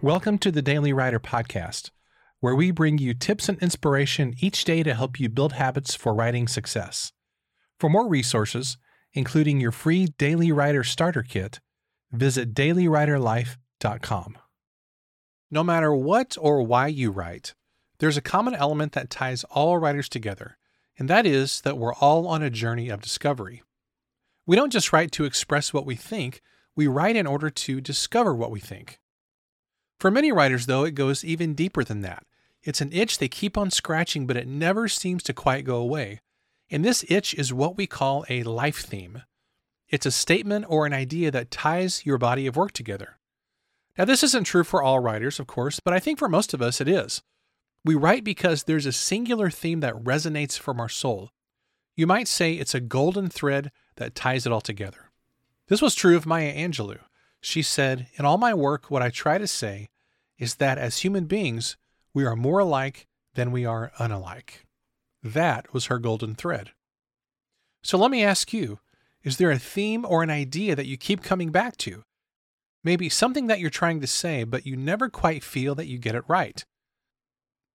Welcome to the Daily Writer Podcast, where we bring you tips and inspiration each day to help you build habits for writing success. For more resources, including your free Daily Writer Starter Kit, visit dailywriterlife.com. No matter what or why you write, there's a common element that ties all writers together, and that is that we're all on a journey of discovery. We don't just write to express what we think, we write in order to discover what we think. For many writers, though, it goes even deeper than that. It's an itch they keep on scratching, but it never seems to quite go away. And this itch is what we call a life theme. It's a statement or an idea that ties your body of work together. Now, this isn't true for all writers, of course, but I think for most of us it is. We write because there's a singular theme that resonates from our soul. You might say it's a golden thread that ties it all together. This was true of Maya Angelou. She said, In all my work, what I try to say is that as human beings, we are more alike than we are unalike. That was her golden thread. So let me ask you is there a theme or an idea that you keep coming back to? Maybe something that you're trying to say, but you never quite feel that you get it right.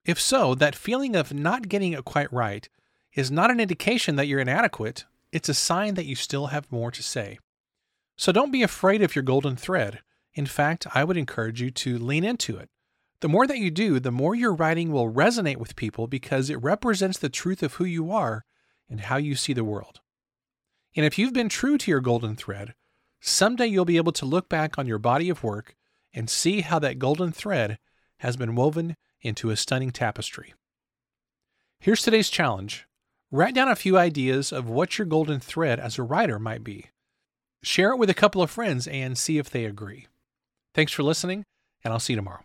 If so, that feeling of not getting it quite right is not an indication that you're inadequate, it's a sign that you still have more to say. So don't be afraid of your golden thread. In fact, I would encourage you to lean into it. The more that you do, the more your writing will resonate with people because it represents the truth of who you are and how you see the world. And if you've been true to your golden thread, someday you'll be able to look back on your body of work and see how that golden thread has been woven into a stunning tapestry. Here's today's challenge write down a few ideas of what your golden thread as a writer might be. Share it with a couple of friends and see if they agree. Thanks for listening, and I'll see you tomorrow.